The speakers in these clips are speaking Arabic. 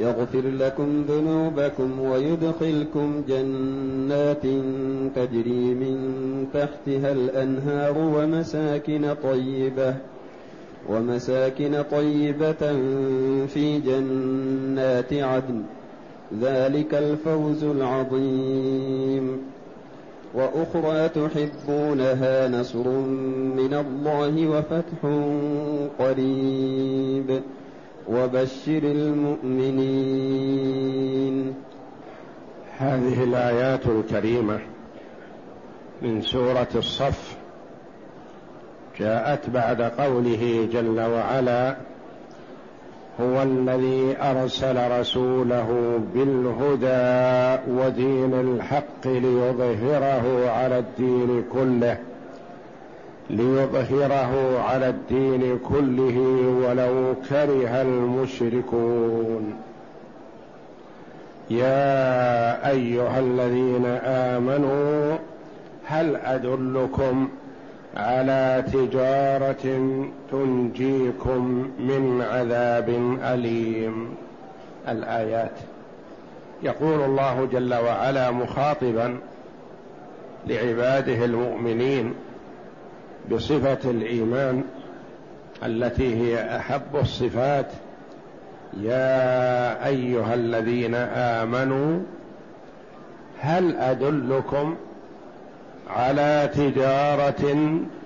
يغفر لكم ذنوبكم ويدخلكم جنات تجري من تحتها الأنهار ومساكن طيبة ومساكن طيبة في جنات عدن. ذلك الفوز العظيم. وأخرى تحبونها نصر من الله وفتح قريب. وبشر المؤمنين. هذه الآيات الكريمة من سورة الصف جاءت بعد قوله جل وعلا هو الذي أرسل رسوله بالهدى ودين الحق ليظهره على الدين كله. ليظهره على الدين كله ولو كره المشركون. يا أيها الذين آمنوا هل أدلكم على تجارة تنجيكم من عذاب أليم؟ الآيات. يقول الله جل وعلا مخاطبا لعباده المؤمنين بصفة الإيمان التي هي أحب الصفات. يا أيها الذين آمنوا هل أدلكم على تجارة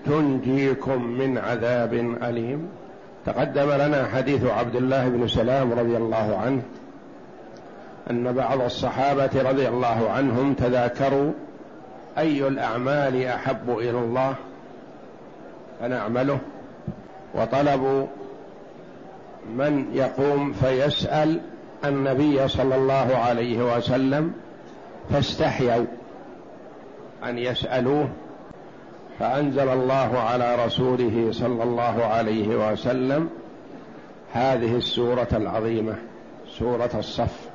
تنجيكم من عذاب أليم؟ تقدم لنا حديث عبد الله بن سلام رضي الله عنه أن بعض الصحابة رضي الله عنهم تذاكروا أي الأعمال أحب إلى الله؟ فنعمله وطلبوا من يقوم فيسأل النبي صلى الله عليه وسلم فاستحيوا أن يسألوه. فأنزل الله على رسوله صلى الله عليه وسلم هذه السورة العظيمة سورة الصف.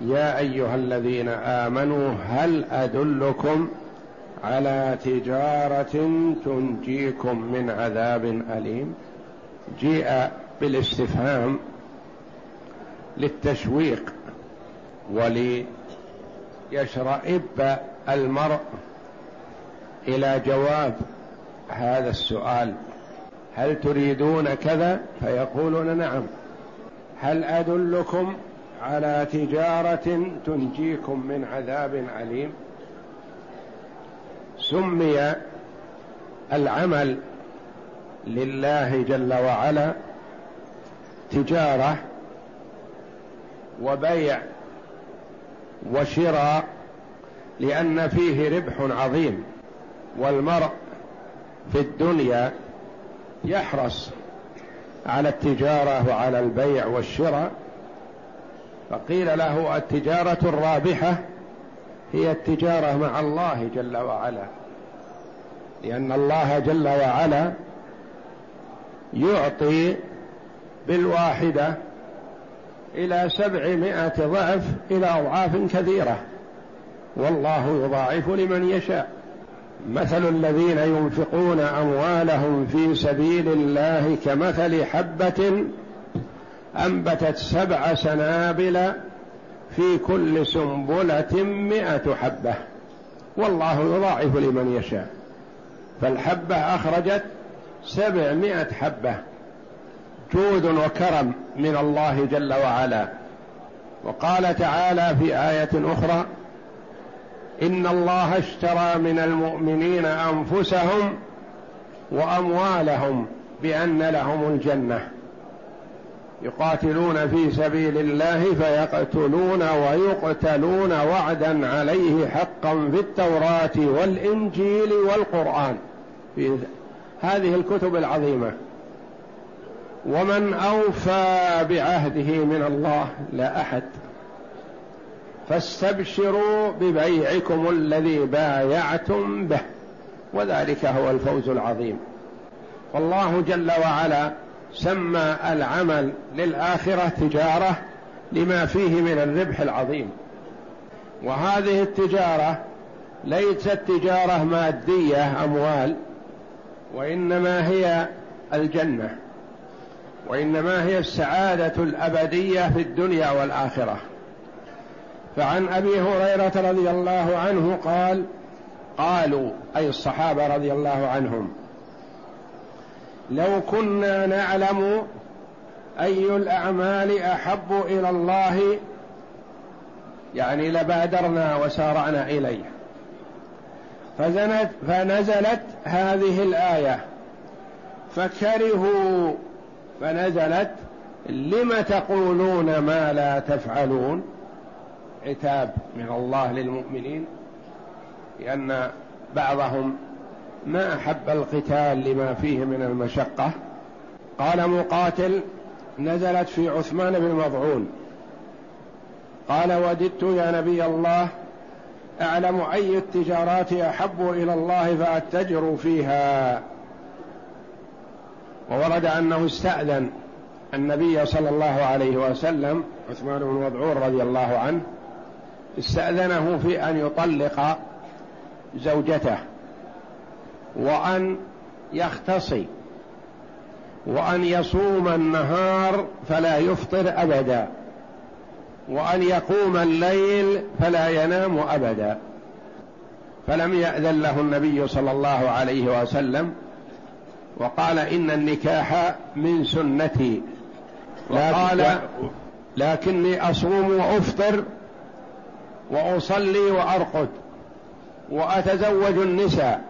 يا أيها الذين آمنوا هل أدلكم على تجارة تنجيكم من عذاب أليم. جيء بالاستفهام للتشويق وليشرئب المرء إلى جواب هذا السؤال. هل تريدون كذا؟ فيقولون نعم. هل أدلكم على تجارة تنجيكم من عذاب عليم سمي العمل لله جل وعلا تجارة وبيع وشراء لأن فيه ربح عظيم والمرء في الدنيا يحرص على التجارة وعلى البيع والشراء. فقيل له التجارة الرابحة هي التجارة مع الله جل وعلا. لأن الله جل وعلا يعطي بالواحدة إلى سبعمائة ضعف إلى أضعاف كثيرة. والله يضاعف لمن يشاء. مثل الذين ينفقون أموالهم في سبيل الله كمثل حبة أنبتت سبع سنابل في كل سنبلة مئة حبة. والله يضاعف لمن يشاء. فالحبة أخرجت سبعمائة حبة جود وكرم من الله جل وعلا. وقال تعالى في آية أخرى إن الله اشترى من المؤمنين أنفسهم وأموالهم بأن لهم الجنة. يقاتلون في سبيل الله فيقتلون ويقتلون وعدا عليه حقا في التوراة والإنجيل والقرآن. في هذه الكتب العظيمة. ومن أوفى بعهده من الله لا أحد. فاستبشروا ببيعكم الذي بايعتم به. وذلك هو الفوز العظيم. والله جل وعلا سمى العمل للآخرة تجارة لما فيه من الربح العظيم. وهذه التجارة ليست تجارة مادية أموال. وإنما هي الجنة وإنما هي السعادة الأبدية في الدنيا والآخرة. فعن أبي هريرة رضي الله عنه قال قالوا أي الصحابة رضي الله عنهم لو كنا نعلم أي الأعمال أحب إلى الله يعني لبادرنا وسارعنا إليه. فزنت فنزلت هذه الآية. فكرهوا فنزلت لم تقولون ما لا تفعلون؟ عتاب من الله للمؤمنين لأن بعضهم ما أحب القتال لما فيه من المشقة. قال مقاتل نزلت في عثمان بن مضعون. قال وددت يا نبي الله أعلم أي التجارات أحب إلى الله فأتجر فيها. وورد أنه استأذن النبي صلى الله عليه وسلم عثمان بن مضعون رضي الله عنه استأذنه في أن يطلق زوجته وأن يختصي وأن يصوم النهار فلا يفطر أبدا. وأن يقوم الليل فلا ينام أبدا. فلم يأذن له النبي صلى الله عليه وسلم وقال إن النكاح من سنتي. وقال لكني أصوم وأفطر وأصلي وأرقد وأتزوج النساء.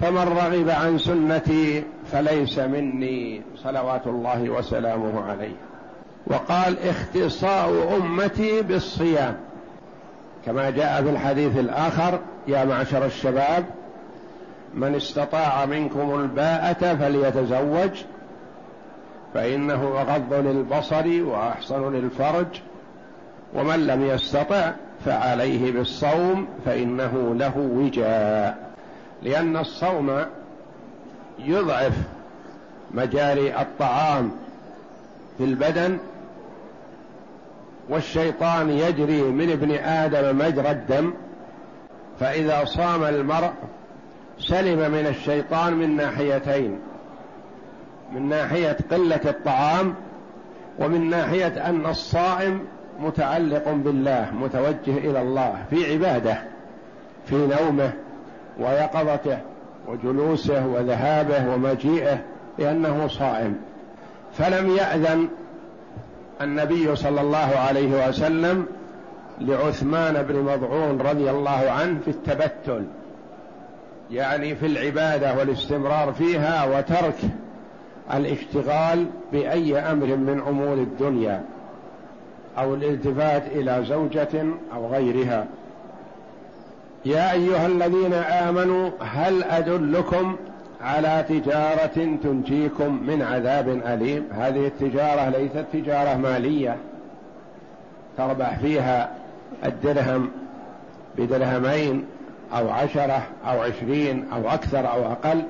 فمن رغب عن سنتي فليس مني صلوات الله وسلامه عليه. وقال اختصاء أمتي بالصيام. كما جاء في الحديث الآخر يا معشر الشباب من استطاع منكم الباءة فليتزوج فإنه أغض للبصر وأحسن للفرج ومن لم يستطع فعليه بالصوم فإنه له وجاء. لأن الصوم يضعف مجاري الطعام في البدن والشيطان يجري من ابن آدم مجرى الدم فإذا صام المرء سلم من الشيطان من ناحيتين من ناحية قلة الطعام ومن ناحية أن الصائم متعلق بالله متوجه إلى الله في عبادة في نومه ويقظته وجلوسه وذهابه ومجيئه لأنه صائم. فلم يأذن النبي صلى الله عليه وسلم لعثمان بن مضعون رضي الله عنه في التبتل يعني في العبادة والاستمرار فيها وترك الاشتغال بأي أمر من أمور الدنيا أو الالتفات إلى زوجة أو غيرها. يا أيها الذين آمنوا هل أدلكم على تجارة تنجيكم من عذاب أليم. هذه التجارة ليست تجارة مالية. تربح فيها الدرهم بدرهمين أو عشرة أو عشرين أو أكثر أو أقل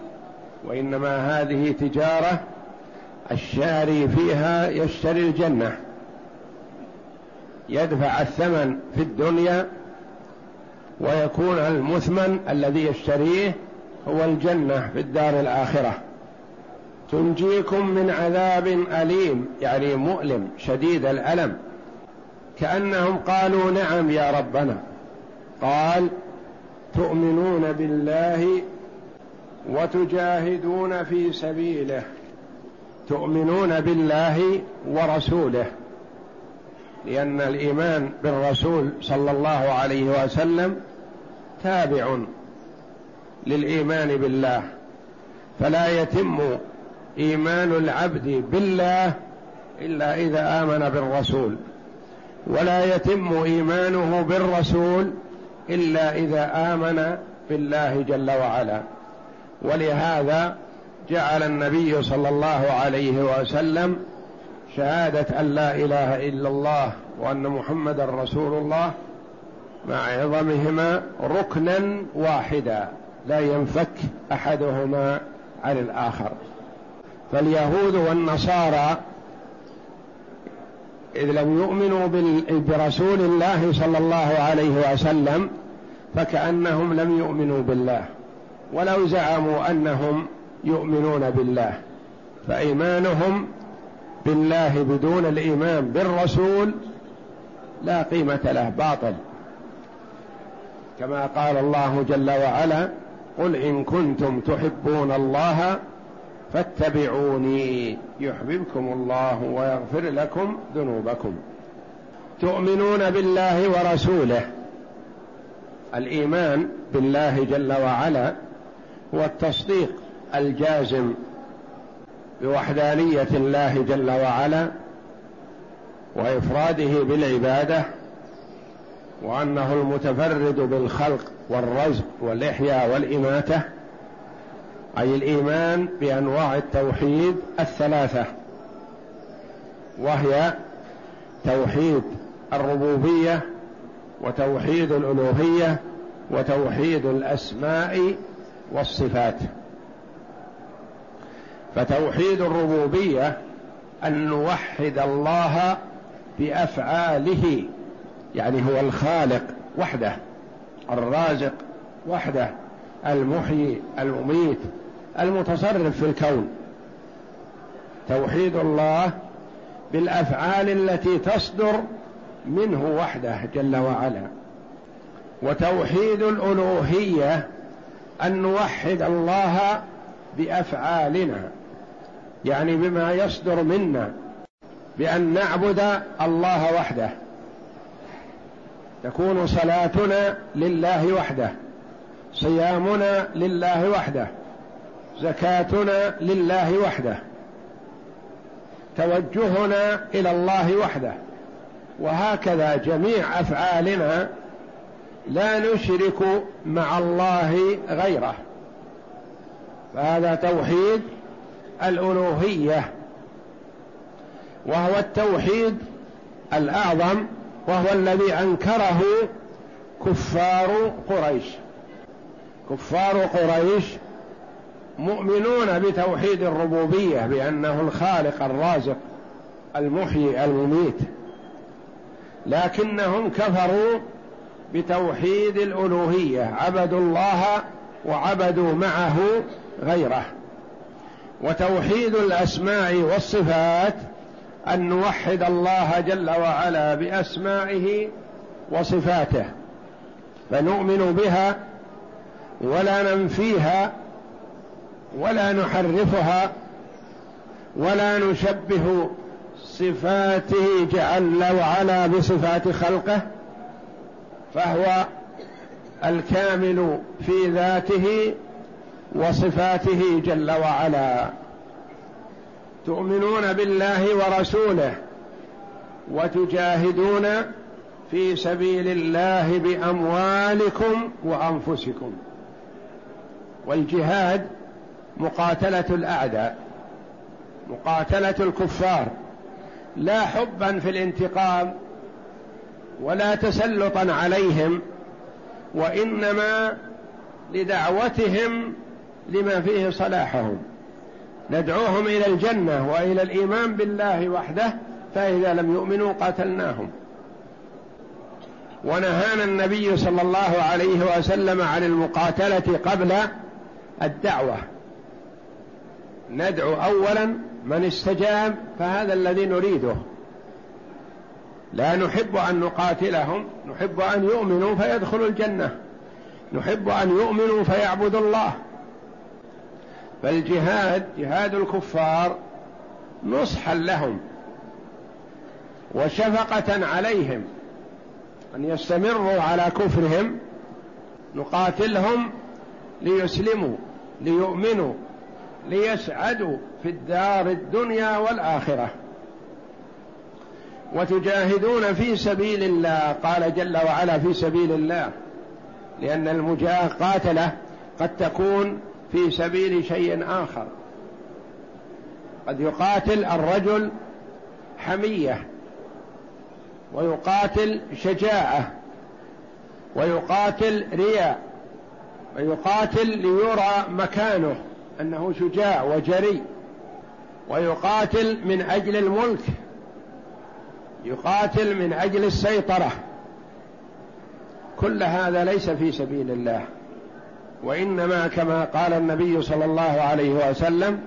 وإنما هذه تجارة الشاري فيها يشتري الجنة. يدفع الثمن في الدنيا ويكون المثمن الذي يشتريه هو الجنة في الدار الآخرة. تنجيكم من عذاب أليم يعني مؤلم شديد الألم. كأنهم قالوا نعم يا ربنا. قال تؤمنون بالله وتجاهدون في سبيله. تؤمنون بالله ورسوله. لأن الإيمان بالرسول صلى الله عليه وسلم تابع. للإيمان بالله. فلا يتم إيمان العبد بالله إلا إذا آمن بالرسول. ولا يتم إيمانه بالرسول إلا إذا آمن بالله جل وعلا. ولهذا جعل النبي صلى الله عليه وسلم شهادة أن لا إله إلا الله وأن محمدا رسول الله مع عظمهما ركنا واحدا. لا ينفك أحدهما عن الآخر. فاليهود والنصارى إذ لم يؤمنوا برسول الله صلى الله عليه وسلم فكأنهم لم يؤمنوا بالله. ولو زعموا أنهم يؤمنون بالله فإيمانهم بالله بدون الإيمان بالرسول لا قيمة له باطل. كما قال الله جل وعلا قل إن كنتم تحبون الله فاتبعوني يحببكم الله ويغفر لكم ذنوبكم. تؤمنون بالله ورسوله. الإيمان بالله جل وعلا هو التصديق الجازم بوحدانية الله جل وعلا وإفراده بالعبادة وأنه المتفرد بالخلق والرزق والإحياء والإماتة أي الإيمان بأنواع التوحيد الثلاثة وهي توحيد الربوبية وتوحيد الألوهية وتوحيد الأسماء والصفات. فتوحيد الربوبية أن نوحد الله بأفعاله يعني هو الخالق وحده الرازق وحده المحيي المميت المتصرف في الكون. توحيد الله بالأفعال التي تصدر منه وحده جل وعلا. وتوحيد الألوهية أن نوحد الله بأفعالنا يعني بما يصدر منا بأن نعبد الله وحده. تكون صلاتنا لله وحده صيامنا لله وحده زكاتنا لله وحده توجهنا إلى الله وحده. وهكذا جميع أفعالنا لا نشرك مع الله غيره. فهذا توحيد الألوهية وهو التوحيد الأعظم وهو الذي أنكره كفار قريش. كفار قريش مؤمنون بتوحيد الربوبية بأنه الخالق الرازق المحيي المميت. لكنهم كفروا بتوحيد الألوهية عبدوا الله وعبدوا معه غيره. وتوحيد الأسماء والصفات أن نوحد الله جل وعلا بأسمائه وصفاته فنؤمن بها ولا ننفيها ولا نحرفها ولا نشبه صفاته جل وعلا بصفات خلقه فهو الكامل في ذاته وصفاته جل وعلا. تؤمنون بالله ورسوله وتجاهدون في سبيل الله بأموالكم وأنفسكم. والجهاد مقاتلة الأعداء مقاتلة الكفار لا حبا في الانتقام ولا تسلطا عليهم وإنما لدعوتهم لما فيه صلاحهم. ندعوهم إلى الجنة وإلى الإيمان بالله وحده فإذا لم يؤمنوا قاتلناهم. ونهانا النبي صلى الله عليه وسلم عن المقاتلة قبل الدعوة. ندعو اولا من استجاب فهذا الذي نريده. لا نحب أن نقاتلهم نحب أن يؤمنوا فيدخلوا الجنة. نحب أن يؤمنوا فيعبدوا الله. فالجهاد جهاد الكفار نصحا لهم وشفقة عليهم أن يستمروا على كفرهم نقاتلهم ليسلموا ليؤمنوا ليسعدوا في الدار الدنيا والآخرة. وتجاهدون في سبيل الله قال جل وعلا في سبيل الله لأن المقاتله قد تكون في سبيل شيء آخر. قد يقاتل الرجل حمية ويقاتل شجاعة ويقاتل رياء ويقاتل ليرى مكانه أنه شجاع وجريء ويقاتل من أجل الملك يقاتل من أجل السيطرة. كل هذا ليس في سبيل الله. وإنما كما قال النبي صلى الله عليه وسلم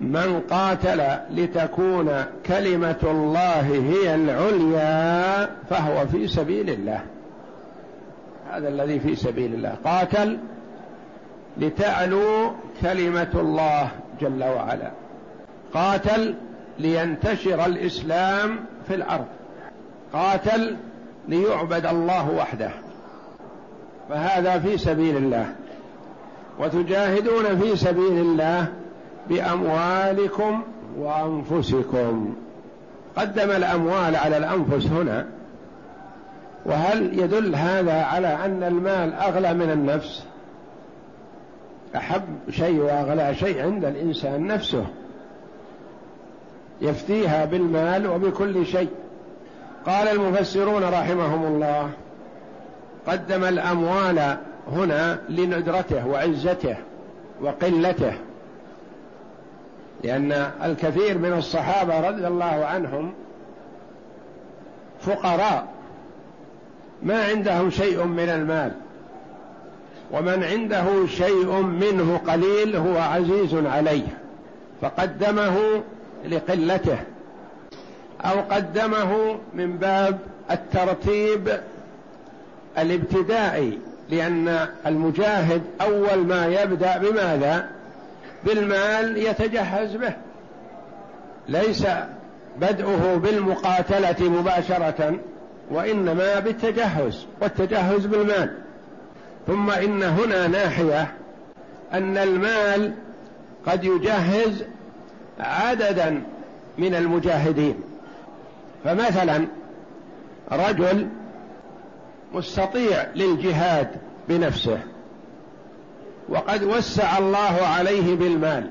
من قاتل لتكون كلمة الله هي العليا فهو في سبيل الله. هذا الذي في سبيل الله. قاتل لتعلو كلمة الله جل وعلا. قاتل لينتشر الإسلام في الأرض. قاتل ليعبد الله وحده. فهذا في سبيل الله. وتجاهدون في سبيل الله بأموالكم وأنفسكم. قدم الأموال على الأنفس هنا. وهل يدل هذا على أن المال أغلى من النفس؟ أحب شيء وأغلى شيء عند الإنسان نفسه. يفتيها بالمال وبكل شيء. قال المفسرون رحمهم الله قدم الأموال هنا لندرته وعزته وقلته لأن الكثير من الصحابة رضي الله عنهم فقراء ما عندهم شيء من المال ومن عنده شيء منه قليل هو عزيز عليه فقدمه لقلته أو قدمه من باب الترتيب الابتدائي لأن المجاهد أول ما يبدأ بماذا؟ بالمال يتجهز به. ليس بدءه بالمقاتلة مباشرة وإنما بالتجهز والتجهز بالمال. ثم إن هنا ناحية أن المال قد يجهز عددا من المجاهدين. فمثلا رجل مستطيع للجهاد بنفسه. وقد وسع الله عليه بالمال.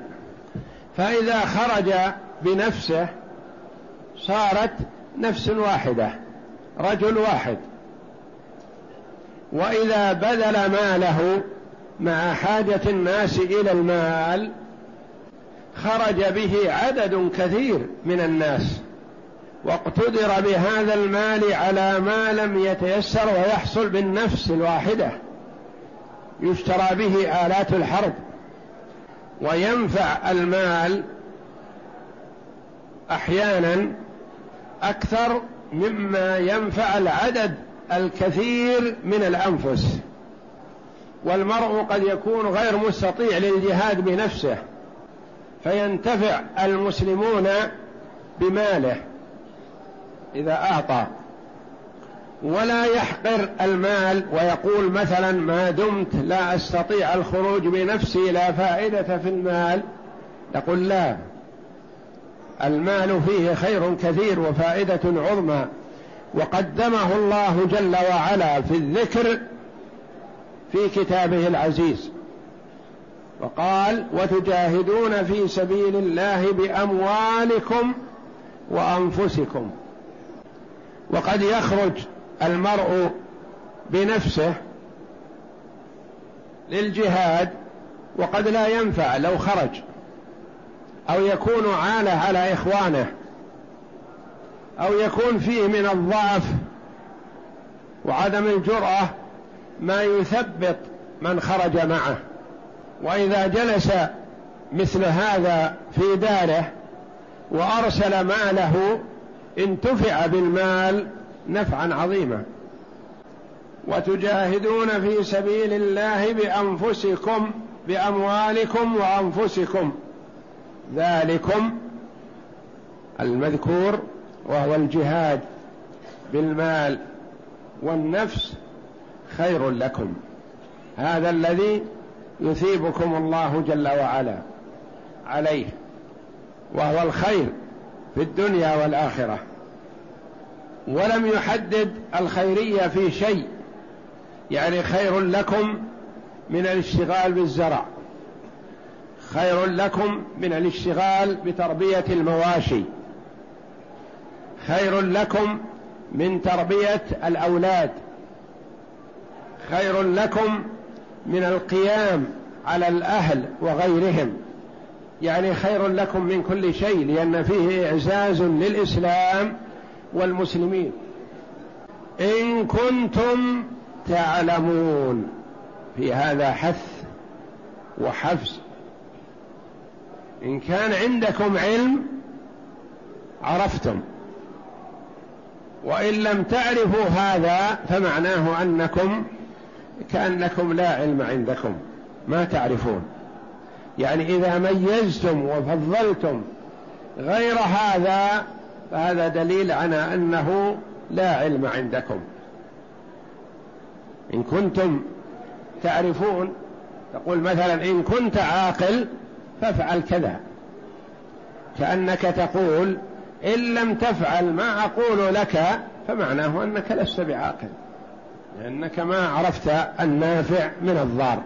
فإذا خرج بنفسه صارت نفس واحدة رجل واحد. وإذا بذل ماله مع حاجة الناس إلى المال خرج به عدد كثير من الناس. واقتدر بهذا المال على ما لم يتيسر ويحصل بالنفس الواحدة. يشترى به آلات الحرب. وينفع المال أحيانا أكثر مما ينفع العدد الكثير من الأنفس. والمرء قد يكون غير مستطيع للجهاد بنفسه فينتفع المسلمون بماله. إذا أعطى. ولا يحقر المال ويقول مثلا ما دمت لا أستطيع الخروج بنفسي لا فائدة في المال. يقول لا. المال فيه خير كثير وفائدة عظمى. وقدمه الله جل وعلا في الذكر في كتابه العزيز. وقال وتجاهدون في سبيل الله بأموالكم وأنفسكم. وقد يخرج المرء بنفسه للجهاد وقد لا ينفع لو خرج أو يكون عالة على إخوانه أو يكون فيه من الضعف وعدم الجرأة ما يثبط من خرج معه. وإذا جلس مثل هذا في داره وأرسل ماله انتفع بالمال نفعا عظيما. وتجاهدون في سبيل الله بأنفسكم بأموالكم وأنفسكم. ذلكم المذكور وهو الجهاد بالمال والنفس خير لكم. هذا الذي يثيبكم الله جل وعلا عليه وهو الخير في الدنيا والآخرة. ولم يحدد الخيرية في شيء يعني خير لكم من الاشتغال بالزرع خير لكم من الاشتغال بتربية المواشي خير لكم من تربية الأولاد خير لكم من القيام على الأهل وغيرهم يعني خير لكم من كل شيء لأن فيه إعزاز للإسلام والمسلمين. إن كنتم تعلمون في هذا حث وحفز. إن كان عندكم علم عرفتم. وإن لم تعرفوا هذا فمعناه أنكم كأنكم لا علم عندكم. ما تعرفون. يعني إذا ميزتم وفضلتم غير هذا فهذا دليل على أنه لا علم عندكم. إن كنتم تعرفون تقول مثلا إن كنت عاقل فافعل كذا. كأنك تقول إن لم تفعل ما أقول لك فمعناه أنك لست بعاقل لأنك ما عرفت النافع من الضار.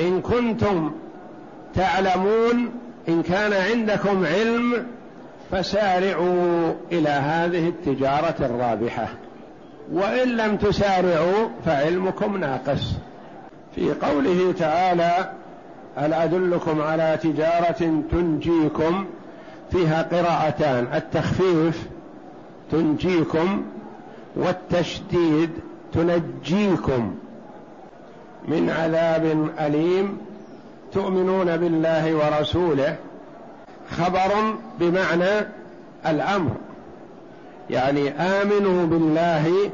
إن كنتم تعلمون إن كان عندكم علم فسارعوا إلى هذه التجارة الرابحة. وإن لم تسارعوا فعلمكم ناقص. في قوله تعالى هل أدلكم على تجارة تنجيكم فيها قراءتان؟ التخفيف تنجيكم والتشديد تنجيكم. من عذاب أليم تؤمنون بالله ورسوله خبر بمعنى الأمر. يعني آمنوا بالله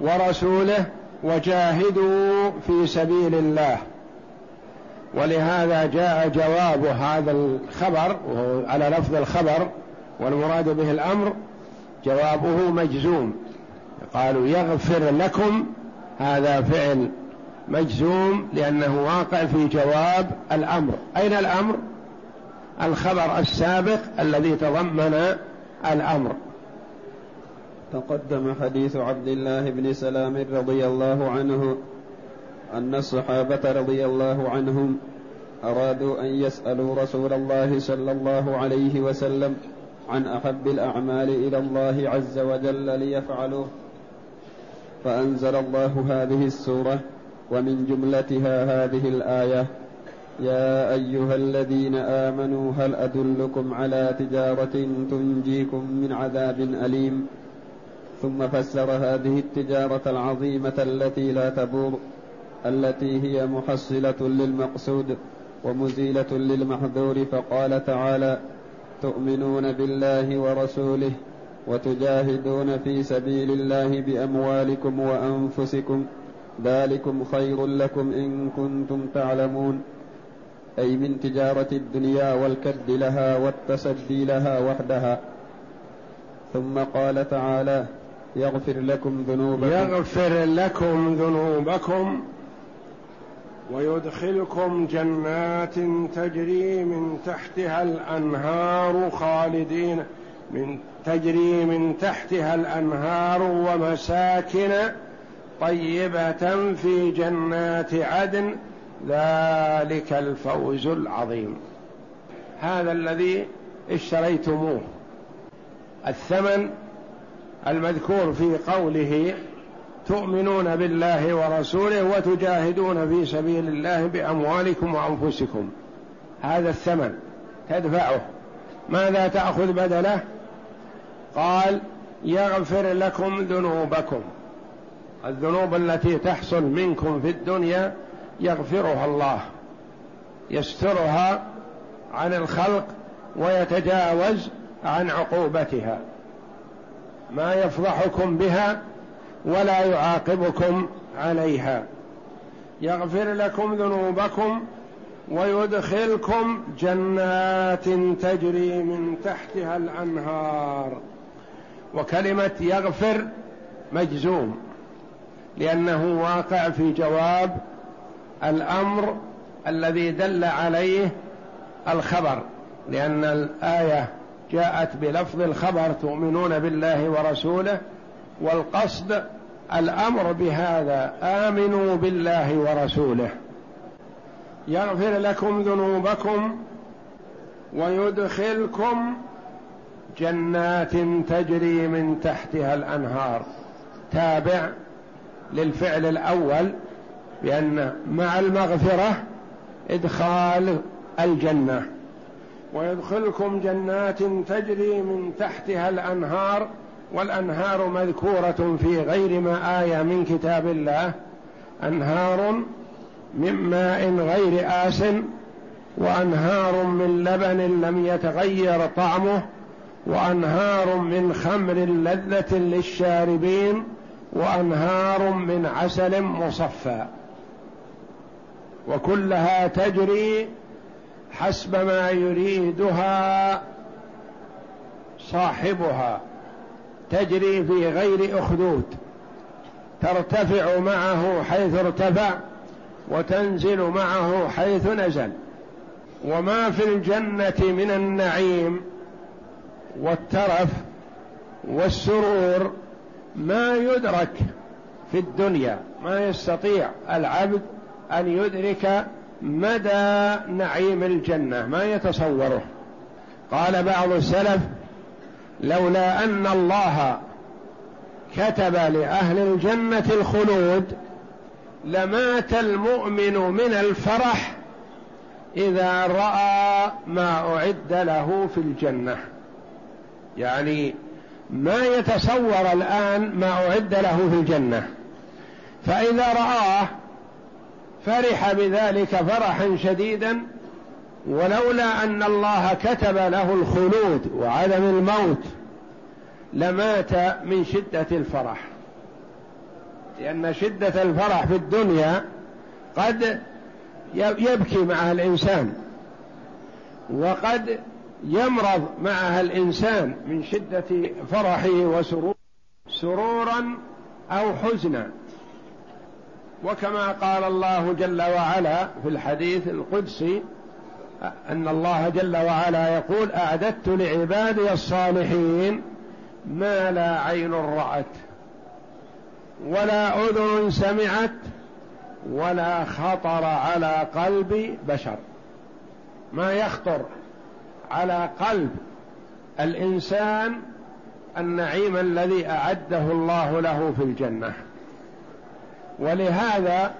ورسوله وجاهدوا في سبيل الله. ولهذا جاء جواب هذا الخبر وهو على لفظ الخبر والمراد به الأمر جوابه مجزوم. قالوا يغفر لكم هذا فعل مجزوم لأنه واقع في جواب الأمر. أين الأمر؟ الخبر السابق الذي تضمن الأمر. تقدم حديث عبد الله بن سلام رضي الله عنه أن الصحابة رضي الله عنهم أرادوا أن يسألوا رسول الله صلى الله عليه وسلم عن أحب الأعمال إلى الله عز وجل ليفعلوه. فأنزل الله هذه السورة ومن جملتها هذه الآية يا أيها الذين آمنوا هل أدلكم على تجارة تنجيكم من عذاب أليم؟ ثم فسر هذه التجارة العظيمة التي لا تبور التي هي محصلة للمقصود ومزيلة للمحذور فقال تعالى تؤمنون بالله ورسوله وتجاهدون في سبيل الله بأموالكم وأنفسكم ذلكم خير لكم إن كنتم تعلمون. أي من تجارة الدنيا والكد لها والتصدي لها وحدها. ثم قال تعالى يغفر لكم ذنوبكم. يغفر لكم ذنوبكم ويدخلكم جنات تجري من تحتها الأنهار خالدين من تجري من تحتها الأنهار ومساكن طيبة في جنات عدن ذلك الفوز العظيم. هذا الذي اشتريتموه. الثمن المذكور في قوله تؤمنون بالله ورسوله وتجاهدون في سبيل الله بأموالكم وأنفسكم. هذا الثمن تدفعه. ماذا تأخذ بدله؟ قال يغفر لكم ذنوبكم. الذنوب التي تحصل منكم في الدنيا يغفرها الله يسترها عن الخلق ويتجاوز عن عقوبتها. ما يفضحكم بها ولا يعاقبكم عليها. يغفر لكم ذنوبكم ويدخلكم جنات تجري من تحتها الأنهار. وكلمة يغفر مجزوم لأنه واقع في جواب الأمر الذي دل عليه الخبر لأن الآية جاءت بلفظ الخبر تؤمنون بالله ورسوله والقصد الأمر بهذا آمنوا بالله ورسوله. يغفر لكم ذنوبكم ويدخلكم جنات تجري من تحتها الأنهار. تابع للفعل الأول بأن مع المغفرة إدخال الجنة. ويدخلكم جنات تجري من تحتها الأنهار والأنهار مذكورة في غير ما آية من كتاب الله. أنهار من ماء غير آس وأنهار من لبن لم يتغير طعمه وأنهار من خمر لذة للشاربين وأنهار من عسل مصفى. وكلها تجري حسب ما يريدها صاحبها تجري في غير أخدود ترتفع معه حيث ارتفع وتنزل معه حيث نزل. وما في الجنة من النعيم والترف والسرور ما يدرك في الدنيا ما يستطيع العبد أن يدرك مدى نعيم الجنة ما يتصوره. قال بعض السلف لولا أن الله كتب لأهل الجنة الخلود لمات المؤمن من الفرح إذا رأى ما أعد له في الجنة. يعني ما يتصور الآن ما أعد له في الجنة. فإذا رآه فرح بذلك فرحا شديدا ولولا أن الله كتب له الخلود وعدم الموت لمات من شدة الفرح. لأن شدة الفرح في الدنيا قد يبكي معها الإنسان وقد يمرض معها الإنسان من شدة فرحه وسرور سرورا أو حزنا. وكما قال الله جل وعلا في الحديث القدسي أن الله جل وعلا يقول أعددت لعبادي الصالحين ما لا عين رأت ولا أذن سمعت ولا خطر على قلب بشر. ما يخطر على قلب الإنسان النعيم الذي أعده الله له في الجنة. ولهذا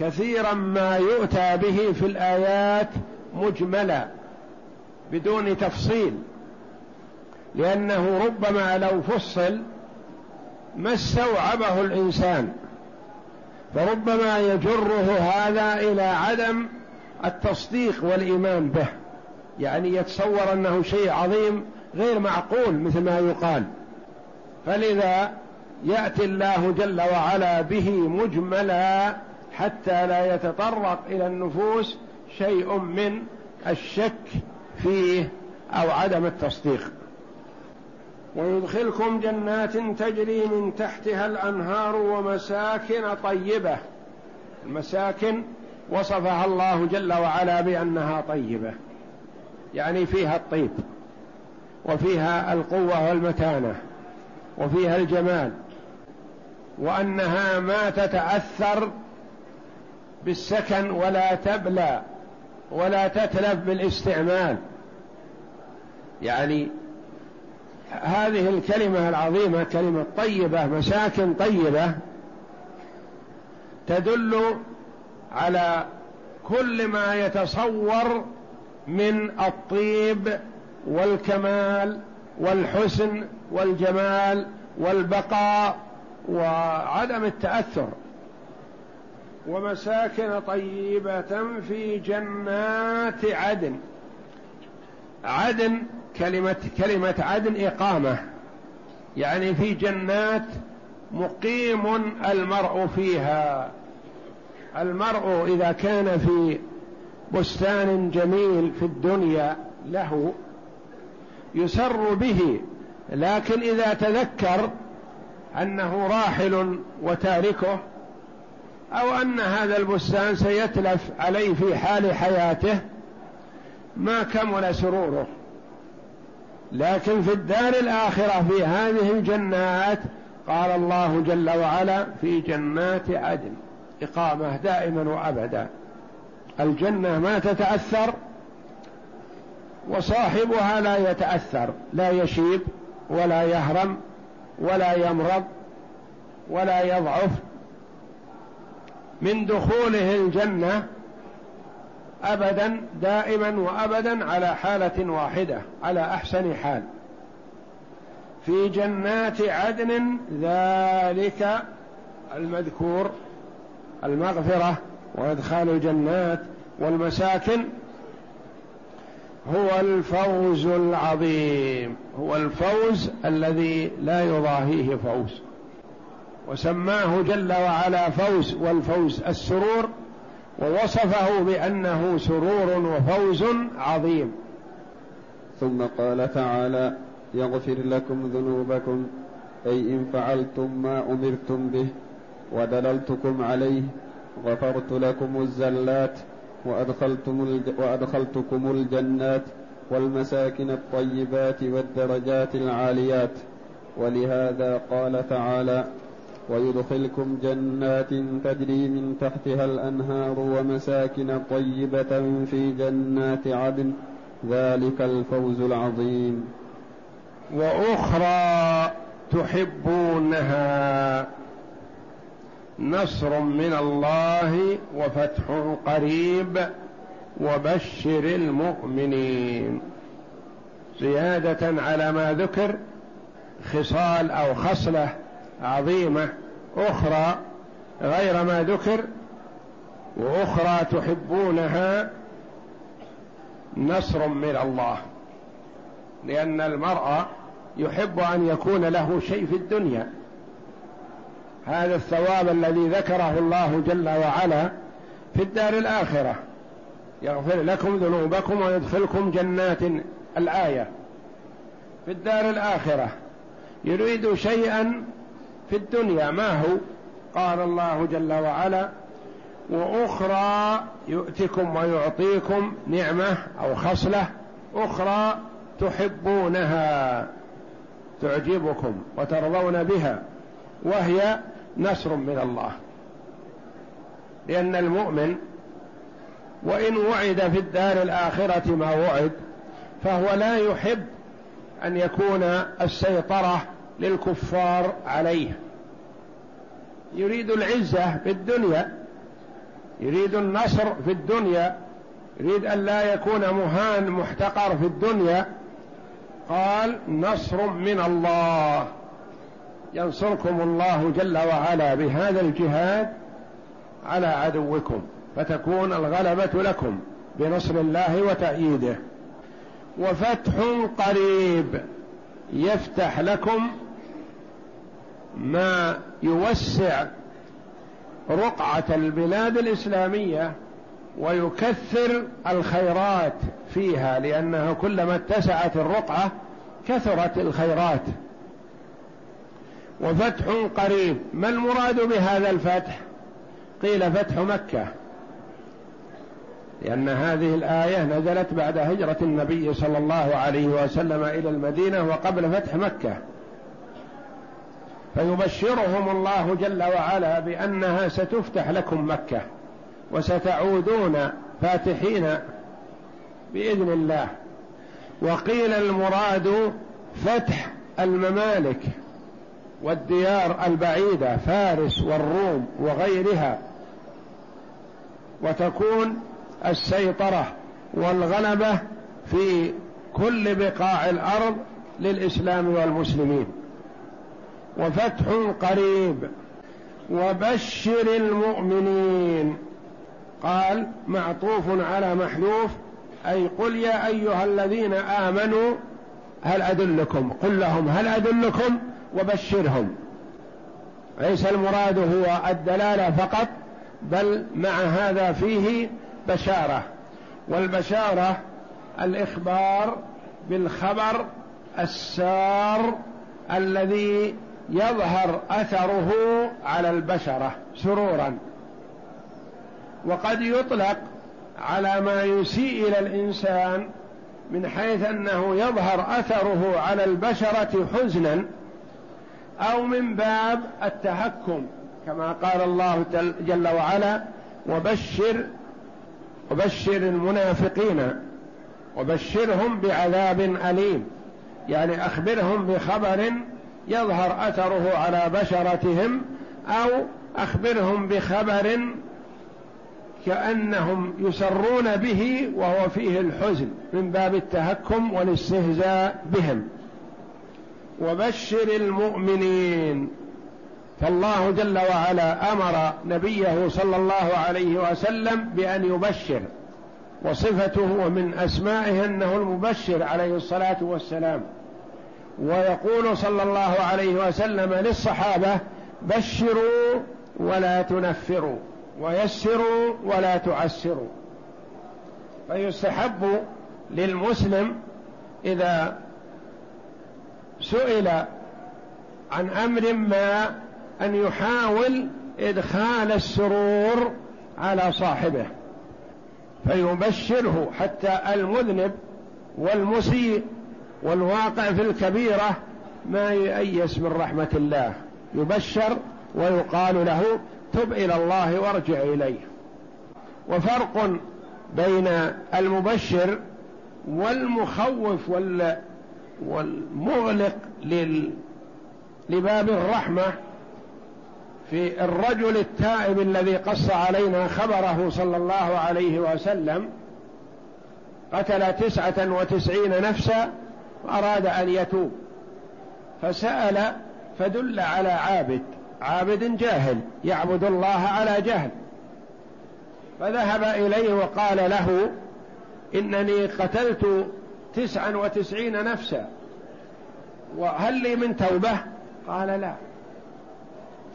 كثيرا ما يؤتى به في الآيات مجملا بدون تفصيل لأنه ربما لو فصل ما استوعبه الإنسان فربما يجره هذا إلى عدم التصديق والإيمان به يعني يتصور أنه شيء عظيم غير معقول مثل ما يقال. فلذا يأتي الله جل وعلا به مجملا حتى لا يتطرق إلى النفوس شيء من الشك فيه أو عدم التصديق. ويدخلكم جنات تجري من تحتها الأنهار ومساكن طيبة. المساكن وصفها الله جل وعلا بأنها طيبة. يعني فيها الطيب وفيها القوة والمتانة وفيها الجمال وأنها ما تتأثر بالسكن ولا تبلى ولا تتلف بالاستعمال. يعني هذه الكلمة العظيمة كلمة طيبة مساكن طيبة تدل على كل ما يتصور من الطيب والكمال والحسن والجمال والبقاء وعدم التأثر ومساكن طيبة في جنات عدن. عدن كلمة كلمة عدن إقامة. يعني في جنات مقيم المرء فيها. المرء إذا كان في بستان جميل في الدنيا له يسر به لكن إذا تذكر أنه راحل وتاركه أو أن هذا البستان سيتلف عليه في حال حياته ما كمل سروره. لكن في الدار الآخرة في هذه الجنات قال الله جل وعلا في جنات عدن إقامة دائما وأبدا. الجنة ما تتأثر وصاحبها لا يتأثر لا يشيب ولا يهرم. ولا يمرض ولا يضعف من دخوله الجنة أبدا دائما وأبدا على حالة واحدة على أحسن حال. في جنات عدن ذلك المذكور المغفرة وإدخال الجنات والمساكن هو الفوز العظيم هو الفوز الذي لا يضاهيه فوز. وسماه جل وعلا فوز والفوز السرور ووصفه بأنه سرور وفوز عظيم. ثم قال تعالى يغفر لكم ذنوبكم أي إن فعلتم ما أمرتم به ودللتكم عليه غفرت لكم الزلات وأدخلتم وأدخلتكم الجنات والمساكن الطيبات والدرجات العاليات. ولهذا قال تعالى ويدخلكم جنات تجري من تحتها الأنهار ومساكن طيبة في جنات عدن. ذلك الفوز العظيم. وأخرى تحبونها. نصر من الله وفتح قريب وبشر المؤمنين. زيادة على ما ذكر خصال أو خصلة عظيمة أخرى غير ما ذكر وأخرى تحبونها نصر من الله. لأن المرء يحب أن يكون له شيء في الدنيا. هذا الثواب الذي ذكره الله جل وعلا في الدار الآخرة. يغفر لكم ذنوبكم ويدخلكم جنات الآية. في الدار الآخرة. يريد شيئا في الدنيا. ما هو؟ قال الله جل وعلا وأخرى يؤتكم ويعطيكم نعمة أو خصلة أخرى تحبونها تعجبكم وترضون بها وهي نصر من الله. لأن المؤمن وإن وعد في الدار الآخرة ما وعد فهو لا يحب أن يكون السيطرة للكفار عليه. يريد العزة في الدنيا يريد النصر في الدنيا يريد أن لا يكون مهان محتقر في الدنيا. قال نصر من الله. ينصركم الله جل وعلا بهذا الجهاد على عدوكم فتكون الغلبة لكم بنصر الله وتأييده. وفتح قريب يفتح لكم ما يوسع رقعة البلاد الإسلامية ويكثر الخيرات فيها لأنها كلما اتسعت الرقعة كثرت الخيرات. وفتح قريب. ما المراد بهذا الفتح؟ قيل فتح مكة. لأن هذه الآية نزلت بعد هجرة النبي صلى الله عليه وسلم إلى المدينة وقبل فتح مكة. فيبشرهم الله جل وعلا بأنها ستفتح لكم مكة وستعودون فاتحين بإذن الله. وقيل المراد فتح الممالك. والديار البعيدة فارس والروم وغيرها. وتكون السيطرة والغلبة في كل بقاع الأرض للإسلام والمسلمين. وفتح قريب وبشر المؤمنين. قال معطوف على محذوف أي قل يا أيها الذين آمنوا هل أدلكم؟ قل لهم هل أدلكم؟ وبشرهم. ليس المراد هو الدلالة فقط بل مع هذا فيه بشارة. والبشارة الإخبار بالخبر السار الذي يظهر أثره على البشرة سرورا. وقد يطلق على ما يسيء إلى الإنسان من حيث أنه يظهر أثره على البشرة حزنا أو من باب التهكم كما قال الله جل وعلا وبشر وبشر المنافقين وبشرهم بعذاب أليم. يعني أخبرهم بخبر يظهر أثره على بشرتهم أو أخبرهم بخبر كأنهم يسرون به وهو فيه الحزن من باب التهكم والاستهزاء بهم. وبشر المؤمنين. فالله جل وعلا أمر نبيه صلى الله عليه وسلم بأن يبشر وصفته ومن أسمائه أنه المبشر عليه الصلاة والسلام. ويقول صلى الله عليه وسلم للصحابة بشروا ولا تنفروا ويسروا ولا تعسروا. فيستحب للمسلم إذا سئل عن أمر ما أن يحاول إدخال السرور على صاحبه فيبشره حتى المذنب والمسيء والواقع في الكبيرة ما ييأس من رحمة الله. يبشر ويقال له تب إلى الله وارجع إليه. وفرق بين المبشر والمخوف وال والمغلق لل لباب الرحمة في الرجل التائب الذي قص علينا خبره صلى الله عليه وسلم قتل تسعة وتسعين نفسا وأراد أن يتوب. فسأل فدل على عابد عابد جاهل يعبد الله على جهل. فذهب إليه وقال له إنني قتلت تسعا وتسعين نفسا. وهل لي من توبة؟ قال لا.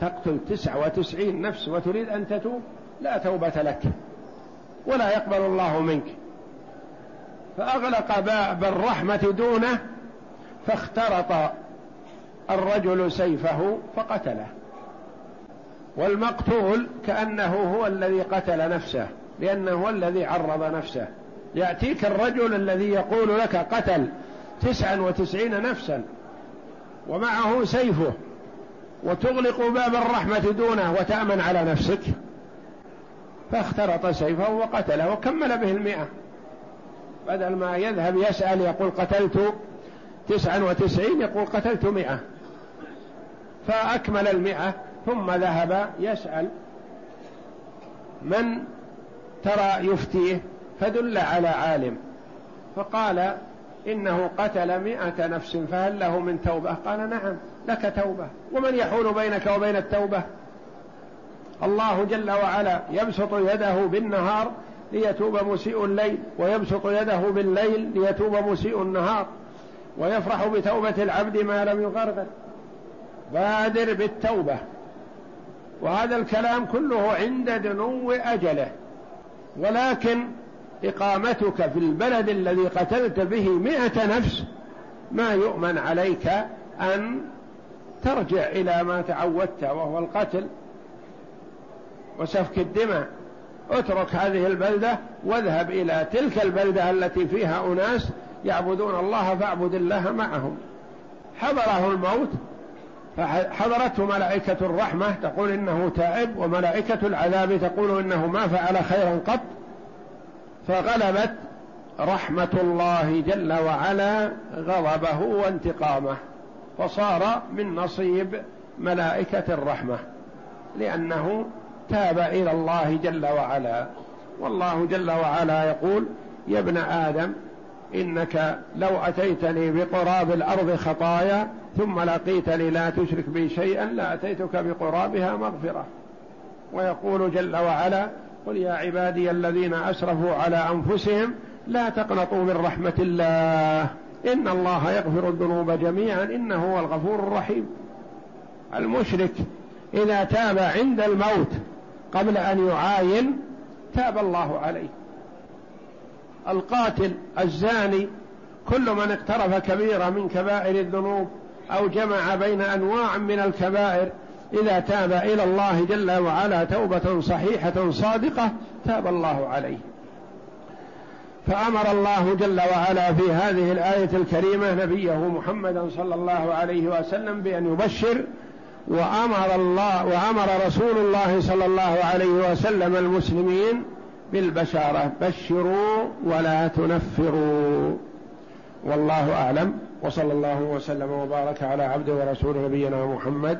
تقتل تسع وتسعين نفس وتريد أن تتوب؟ لا توبة لك. ولا يقبل الله منك. فأغلق باب الرحمة دونه فاخترط الرجل سيفه فقتله. والمقتول كأنه هو الذي قتل نفسه لأنه هو الذي عرض نفسه. يأتيك الرجل الذي يقول لك قتل تسعا وتسعين نفسا ومعه سيفه وتغلق باب الرحمة دونه وتأمن على نفسك. فاخترط سيفه وقتله وكمل به المئة. بدل ما يذهب يسأل يقول قتلت تسعا وتسعين يقول قتلت مئة. فأكمل المئة ثم ذهب يسأل من ترى يفتيه. فدل على عالم. فقال إنه قتل مئة نفس فهل له من توبة؟ قال نعم لك توبة. ومن يحول بينك وبين التوبة؟ الله جل وعلا يبسط يده بالنهار ليتوب مسيء الليل ويبسط يده بالليل ليتوب مسيء النهار ويفرح بتوبة العبد ما لم يغرغر. بادر بالتوبة. وهذا الكلام كله عند دنو أجله. ولكن إقامتك في البلد الذي قتلت به مئة نفس ما يؤمن عليك أن ترجع إلى ما تعودت وهو القتل وسفك الدماء. اترك هذه البلدة واذهب إلى تلك البلدة التي فيها أناس يعبدون الله فاعبد الله معهم. حضره الموت فحضرته ملائكة الرحمة تقول إنه تائب وملائكة العذاب تقول إنه ما فعل خيرا قط. فغلبت رحمة الله جل وعلا غضبه وانتقامه فصار من نصيب ملائكة الرحمة لأنه تاب إلى الله جل وعلا. والله جل وعلا يقول يا ابن آدم إنك لو أتيتني بقراب الأرض خطايا ثم لقيتني لا تشرك بي شيئا لأتيتك بقرابها مغفرة. ويقول جل وعلا قل يا عبادي الذين أسرفوا على أنفسهم لا تقنطوا من رحمة الله. إن الله يغفر الذنوب جميعا. إنه هو الغفور الرحيم. المشرك إذا تاب عند الموت قبل أن يعاين تاب الله عليه. القاتل الزاني كل من اقترف كبيرة من كبائر الذنوب أو جمع بين أنواع من الكبائر إذا تاب إلى الله جل وعلا توبة صحيحة صادقة تاب الله عليه. فأمر الله جل وعلا في هذه الآية الكريمة نبيه محمدا صلى الله عليه وسلم بأن يبشر وأمر الله وأمر رسول الله صلى الله عليه وسلم المسلمين بالبشارة بشروا ولا تنفروا. والله أعلم وصلى الله وسلم وبارك على عبد ورسول نبينا محمد